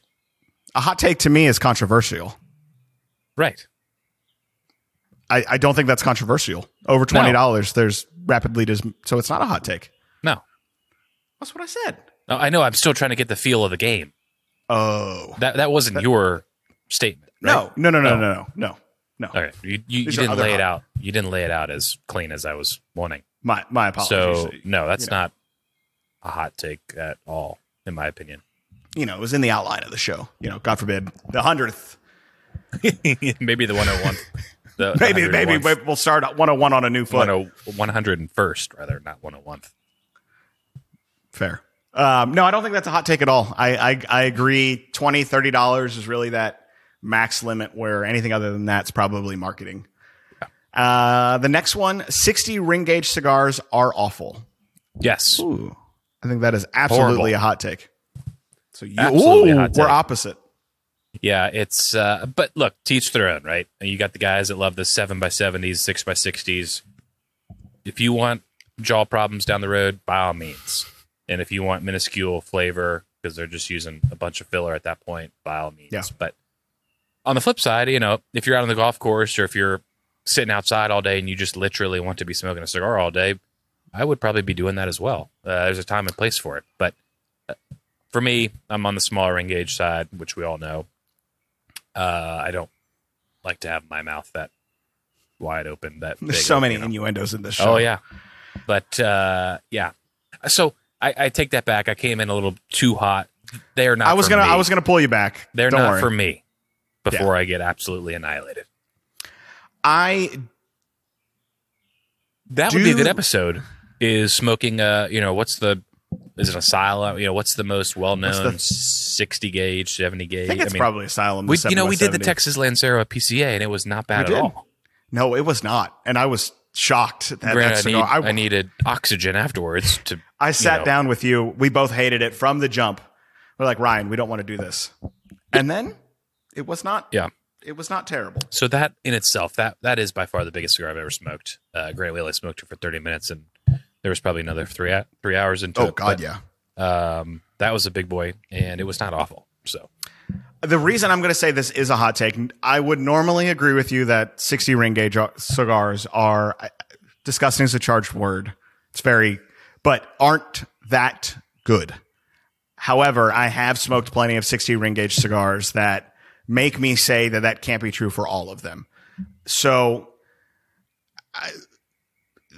A hot take to me is controversial. Right. I, I don't think that's controversial. Over twenty dollars, there's rapidly dis- so it's not a hot take. No. That's what I said. No, I know I'm still trying to get the feel of the game. Oh That that wasn't your statement. Right? no, no, no, no, Oh. no, no, no, no. Okay. You, you, you didn't other lay it hot- out. You didn't lay it out as clean as I was wanting. My my apologies. So no, that's you know. not a hot take at all, in my opinion. you know, it was in the outline of the show. You know, God forbid the hundredth. maybe the 101. The Maybe maybe 101th. we'll start at one hundred one on a new foot. 101st, rather, not 101th. Fair. Um, no, I don't think that's a hot take at all. I I, I agree. Twenty, thirty dollars is really that max limit. Where anything other than that's probably marketing. Uh, the next one, 60 ring gauge cigars are awful. Yes. Ooh, I think that is absolutely Horrible. a hot take. So you, Absolutely ooh, hot we're opposite. Yeah, it's uh but look, teach their own, right? You got the guys that love the seven by seventies, six by sixties. If you want jaw problems down the road, by all means. And if you want minuscule flavor, because they're just using a bunch of filler at that point, by all means. Yeah. But on the flip side, you know, if you're out on the golf course or if you're sitting outside all day and you just literally want to be smoking a cigar all day, I would probably be doing that as well. Uh, there's a time and place for it. But uh, for me, I'm on the smaller ring gauge side, which we all know. Uh, I don't like to have my mouth that wide open. That There's so many you know. innuendos in this show. Oh yeah, but uh, yeah. So I, I take that back. I came in a little too hot. They're not. I was for gonna Me. I was gonna pull you back. They're Don't not worry. for me. Before I get absolutely annihilated. I That would be a good episode. Is smoking? Uh, you know, what's the? Is it asylum? You know, what's the most well known sixty gauge, seventy gauge? I think it's mean, probably Asylum. we, you know, we did the 7x70. Texas Lancero PCA, and it was not bad We at did. all. No, it was not, and I was shocked at that Granted, I, need, I, needed oxygen afterwards to. I sat know. down with you. We both hated it from the jump. We're like, Ryan, we don't want to do this. And then it was not. Yeah. It was not terrible. So that in itself, that that is by far the biggest cigar I've ever smoked. Uh, Grant only smoked it for thirty minutes, and there was probably another three three hours into Oh it. God, but, yeah. Um, that was a big boy, and it was not awful. So The reason I'm going to say this is a hot take. I would normally agree with you that 60 ring gauge cigars are uh, disgusting is a charged word. It's very, but aren't that good. However, I have smoked plenty of 60 ring gauge cigars that make me say that that can't be true for all of them. So I,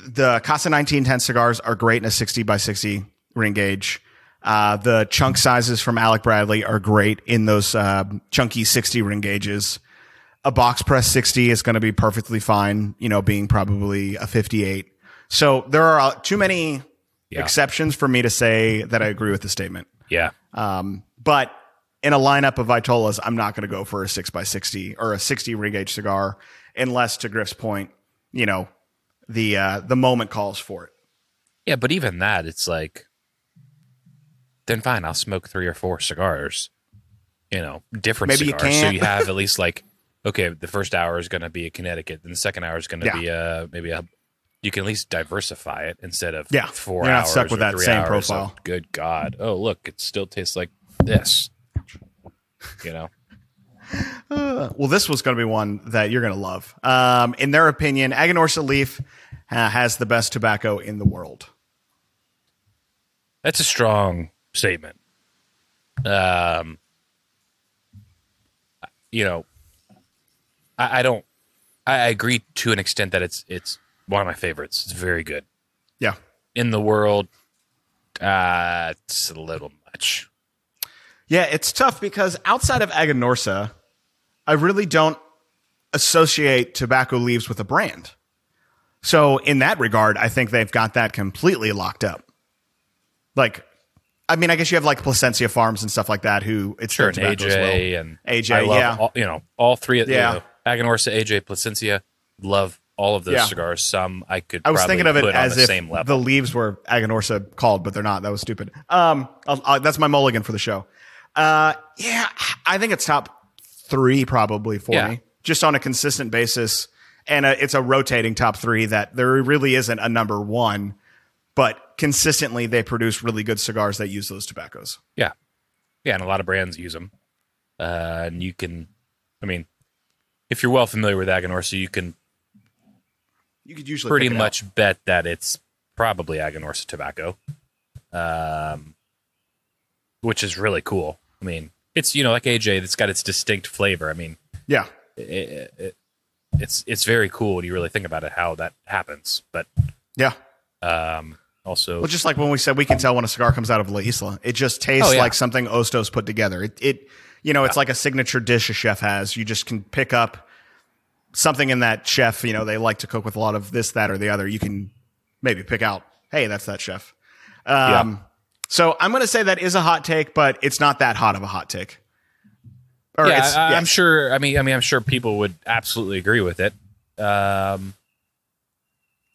the Casa 1910 cigars are great in a 60 by 60 ring gauge. Uh, the chunk sizes from Alec Bradley are great in those uh, chunky 60 ring gauges. A box press 60 is going to be perfectly fine, you know, being probably a 58. So there are uh, too many Yeah. exceptions for me to say that I agree with the statement. yeah, Um, but in a lineup of Vitolas, I'm not going to go for a 6x60 or a 60 ring gauge cigar unless, to Griff's point, you know, the uh, the moment calls for it. yeah. But even that, it's like, then fine, I'll smoke three or four cigars. You know, different Maybe you cigars, so you have at least like, okay, the first hour is going to be a Connecticut, then the second hour is going to Yeah. be a maybe a. You can at least diversify it instead of Yeah. 4 You're hours stuck with that same hours of, profile. good God! Oh, look, it still tastes like this. You know, Well, this was going to be one that you're going to love. Um, in their opinion, Aganorsa Leaf uh, has the best tobacco in the world. That's a strong statement. Um, you know, I, I don't. I, I agree to an extent that it's it's one of my favorites. It's very good Yeah. in the world. Uh, it's a little much. Yeah, it's tough because outside of Aganorsa, I really don't associate tobacco leaves with a brand. So in that regard, I think they've got that completely locked up. Like, I mean, I guess you have like Placencia Farms and stuff like that, who it's Sure, and AJ as well. and AJ, yeah. all, you know all three. of Yeah. you know, Aganorsa, AJ, Placencia. Love all of those Yeah. cigars. Some I could. I was probably thinking of it as the if same level. the leaves were Aganorsa called, but they're not. That was stupid. Um, I'll, I'll- that's my mulligan for the show. Uh, yeah, I think it's top three probably for Yeah. me, just on a consistent basis, and uh it's a rotating top three that there really isn't a number one, but consistently they produce really good cigars that use those tobaccos. Yeah, yeah, and a lot of brands use them. Uh, and you can, I mean, if you're well familiar with Aganorsa, you can You could usually pretty it out. much bet that it's probably Aganorsa tobacco, um, which is really cool. I mean, it's you know like AJ, it's got its distinct flavor. I mean, yeah. it, it, it's it's very cool when you really think about it how that happens. But Yeah. um, also, Well, just like when we said we can tell when a cigar comes out of La Isla, it just tastes Oh, yeah. like something Ostos put together. It, it you know, it's like a signature dish a chef has. You just can pick up something in that chef. You know, they like to cook with a lot of this, that, or the other. You can maybe pick out, hey, that's that chef. Um, So I'm going to say that is a hot take, but it's not that hot of a hot take. Or yeah, it's, I, I'm yes. sure. I mean, I mean, I'm sure people would absolutely agree with it. Um,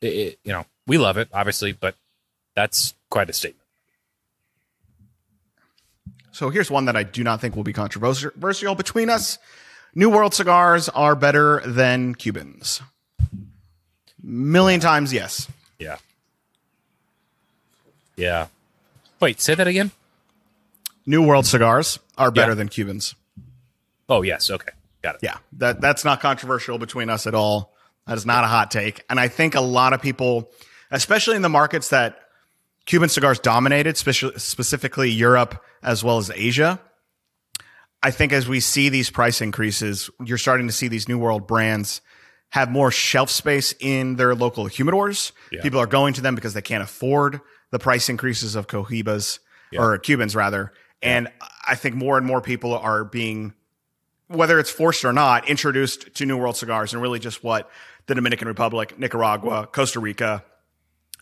it, it- you know, we love it, obviously, but that's quite a statement. So here's one that I do not think will be controversial between us. New World cigars are better than Cubans. Million times yes. Yeah. Yeah. Wait, say that again. New World cigars are better Yeah. than Cubans. Oh, yes. Okay, got it. Yeah, that that's not controversial between us at all. That is not a hot take, and I think a lot of people, especially in the markets that Cuban cigars dominated, speci- specifically Europe as well as Asia. I think as we see these price increases, you're starting to see these New World brands have more shelf space in their local humidors. Yeah. People are going to them because they can't afford the price increases of Cohibas or Cubans rather. And I think more and more people are being, whether it's forced or not, introduced to New World cigars and really just what the Dominican Republic, Nicaragua, Costa Rica,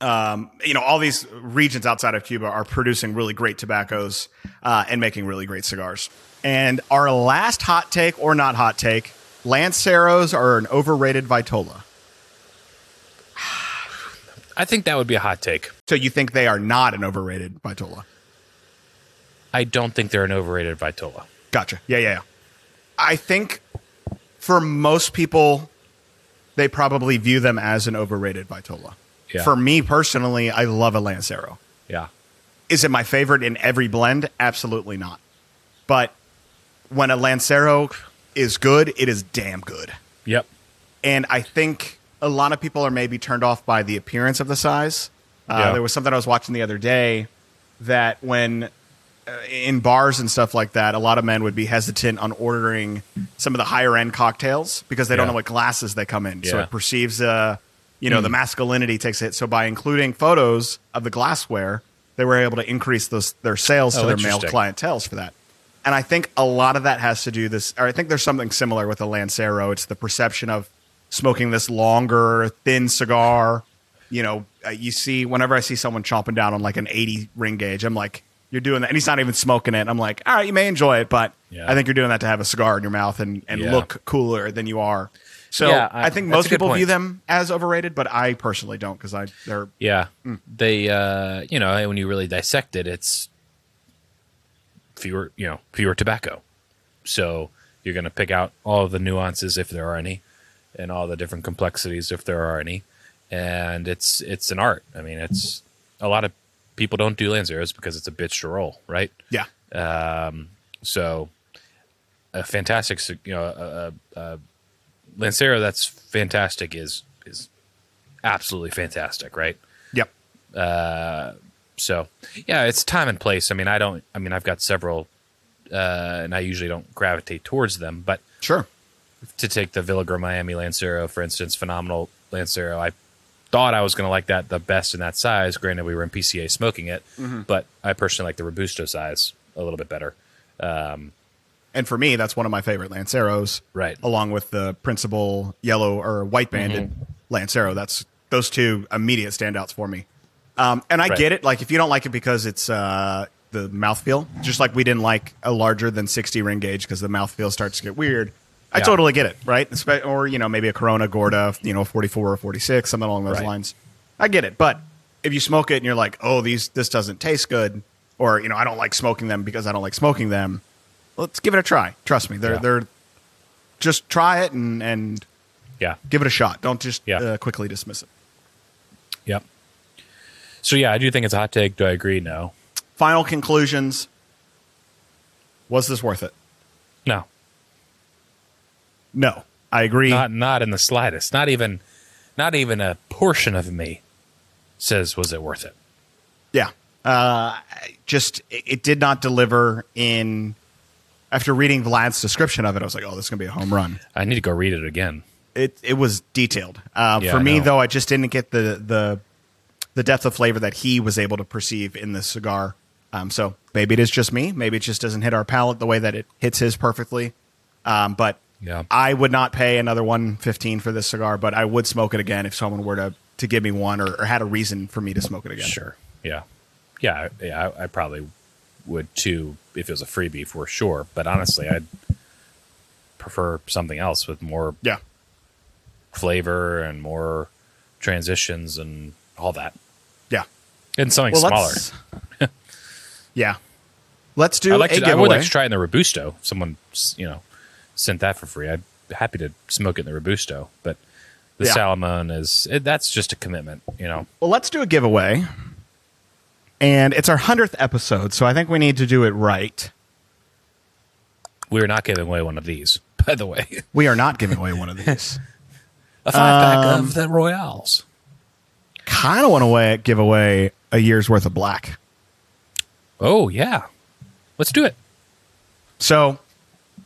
um, you know, all these regions outside of Cuba are producing really great tobaccos uh, and making really great cigars. And our last hot take or not hot take Lanceros are an overrated Vitola. I think that would be a hot take. So you think they are not an overrated Vitola? I don't think they're an overrated Vitola. Gotcha. Yeah, yeah, yeah. I think for most people, they probably view them as an overrated Vitola. Yeah. For me personally, I love a Lancero. Yeah. Is it my favorite in every blend? Absolutely not. But when a Lancero is good, it is damn good. Yep. And I think a lot of people are maybe turned off by the appearance of the size. Uh, Yeah. There was something I was watching the other day that when uh, in bars and stuff like that, a lot of men would be hesitant on ordering some of the higher end cocktails because they don't know what glasses they come in. So it perceives, uh, you know, the masculinity takes a hit. So by including photos of the glassware, they were able to increase those their sales Oh, to their male clientels for that. And I think a lot of that has to do this, or I think there's something similar with the Lancero. It's the perception of smoking this longer, thin cigar. You know, uh, you see whenever I see someone chomping down on like an 80 ring gauge, I'm like, you're doing that, and he's not even smoking it. I'm like, all right, you may enjoy it, but Yeah. I think you're doing that to have a cigar in your mouth and and Yeah. look cooler than you are. So Yeah, I, I- think most people point. view them as overrated, but I personally don't because I they're Yeah. Hmm. They, uh, you know, when you really dissect it, it's fewer, you know, fewer tobacco. So you're going to pick out all of the nuances if there are any, and all the different complexities if there are any. And it's it's an art. I mean, it's a lot of people don't do Lanceros because it's a bitch to roll, right? yeah Um, So a fantastic, you know, a, a, a Lancero that's fantastic is is absolutely fantastic, right? yep Uh, So yeah, it's time and place. I mean, I don't. I mean, I've got several, uh, and I usually don't gravitate towards them. But sure to take the Villager Miami Lancero, for instance, phenomenal Lancero. I thought I was going to like that the best in that size. Granted, we were in PCA smoking it, but I personally like the Robusto size a little bit better. And for me, that's one of my favorite Lanceros. Right. Along with the principal yellow or white banded Mm-hmm. Lancero. That's those two immediate standouts for me. Um, and I Right. get it. Like if you don't like it because it's uh, the mouthfeel, just like we didn't like a larger than 60 ring gauge because the mouthfeel starts to get weird. I Yeah. totally get it, right? Or, you know, maybe a Corona Gorda, you know, 44 or 46, something along those Right. lines. I get it. But if you smoke it and you're like, oh, these this doesn't taste good, or, you know, I don't like smoking them because I don't like smoking them, let's give it a try. Trust me. They're, Yeah. they're just try it and, and Yeah. give it a shot. Don't just Yeah. uh, quickly dismiss it. Yep. So yeah, I do think it's a hot take. Do I agree? No. Final conclusions. Was this worth it? No. No. I agree. Not not in the slightest. Not even not even a portion of me says was it worth it. Yeah. Uh, just it, it did not deliver in. After reading Vlad's description of it, I was like, "Oh, this is gonna be a home run." I need to go read it again. It it was detailed. Uh, Yeah, for me, though, I just didn't get the the the depth of flavor that he was able to perceive in this cigar. Um, so maybe it is just me. Maybe it just doesn't hit our palate the way that it hits his perfectly. Um, but Yeah. I would not pay another one fifteen for this cigar, but I would smoke it again if someone were to to give me one or, or had a reason for me to smoke it again. Sure. Yeah. Yeah. I- Yeah. I, I probably would too if it was a freebie for sure. But honestly, I'd prefer something else with more Yeah. flavor and more transitions and all that, Yeah. and something Well, smaller. yeah. Let's do I like a to, I would like to try in the Robusto. If Someone you know sent that for free. I'd be happy to smoke it in the Robusto, but the Yeah. Salomon is it, that's just a commitment. You know. Well, let's do a giveaway. And it's our 100th episode, so I think we need to do it right. We're not giving away one of these, by the way. We are not giving away one of these. A five pack Um, of the Royales. kind of want to give away a year's worth of black. Oh yeah, let's do it. So,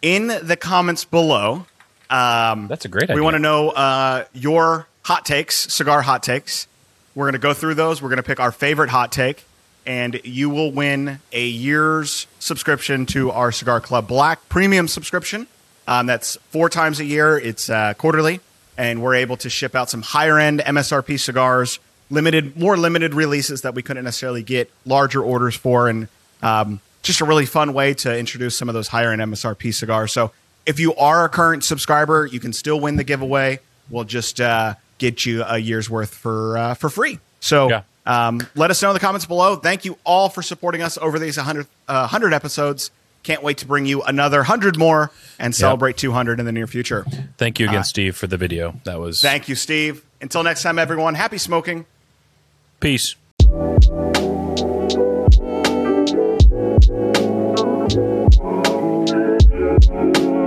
in the comments below, Um, That's a great we want to know uh, your hot takes, cigar hot takes. We're going to go through those. We're going to pick our favorite hot take, and you will win a year's subscription to our Cigar Club Black premium subscription. Um, that's four times a year. It's uh, quarterly, and we're able to ship out some higher end MSRP cigars, limited, more limited releases that we couldn't necessarily get larger orders for, and um, just a really fun way to introduce some of those higher end MSRP cigars. So if you are a current subscriber, you can still win the giveaway. We'll just uh, get you a year's worth for uh, for free. So Yeah. um, let us know in the comments below. Thank you all for supporting us over these 100, uh, 100 episodes. Can't wait to bring you another 100 more and celebrate 200 in the near future. Thank you again, Steve, for the video. That was Thank you, Steve. Until next time, everyone, happy smoking. peace.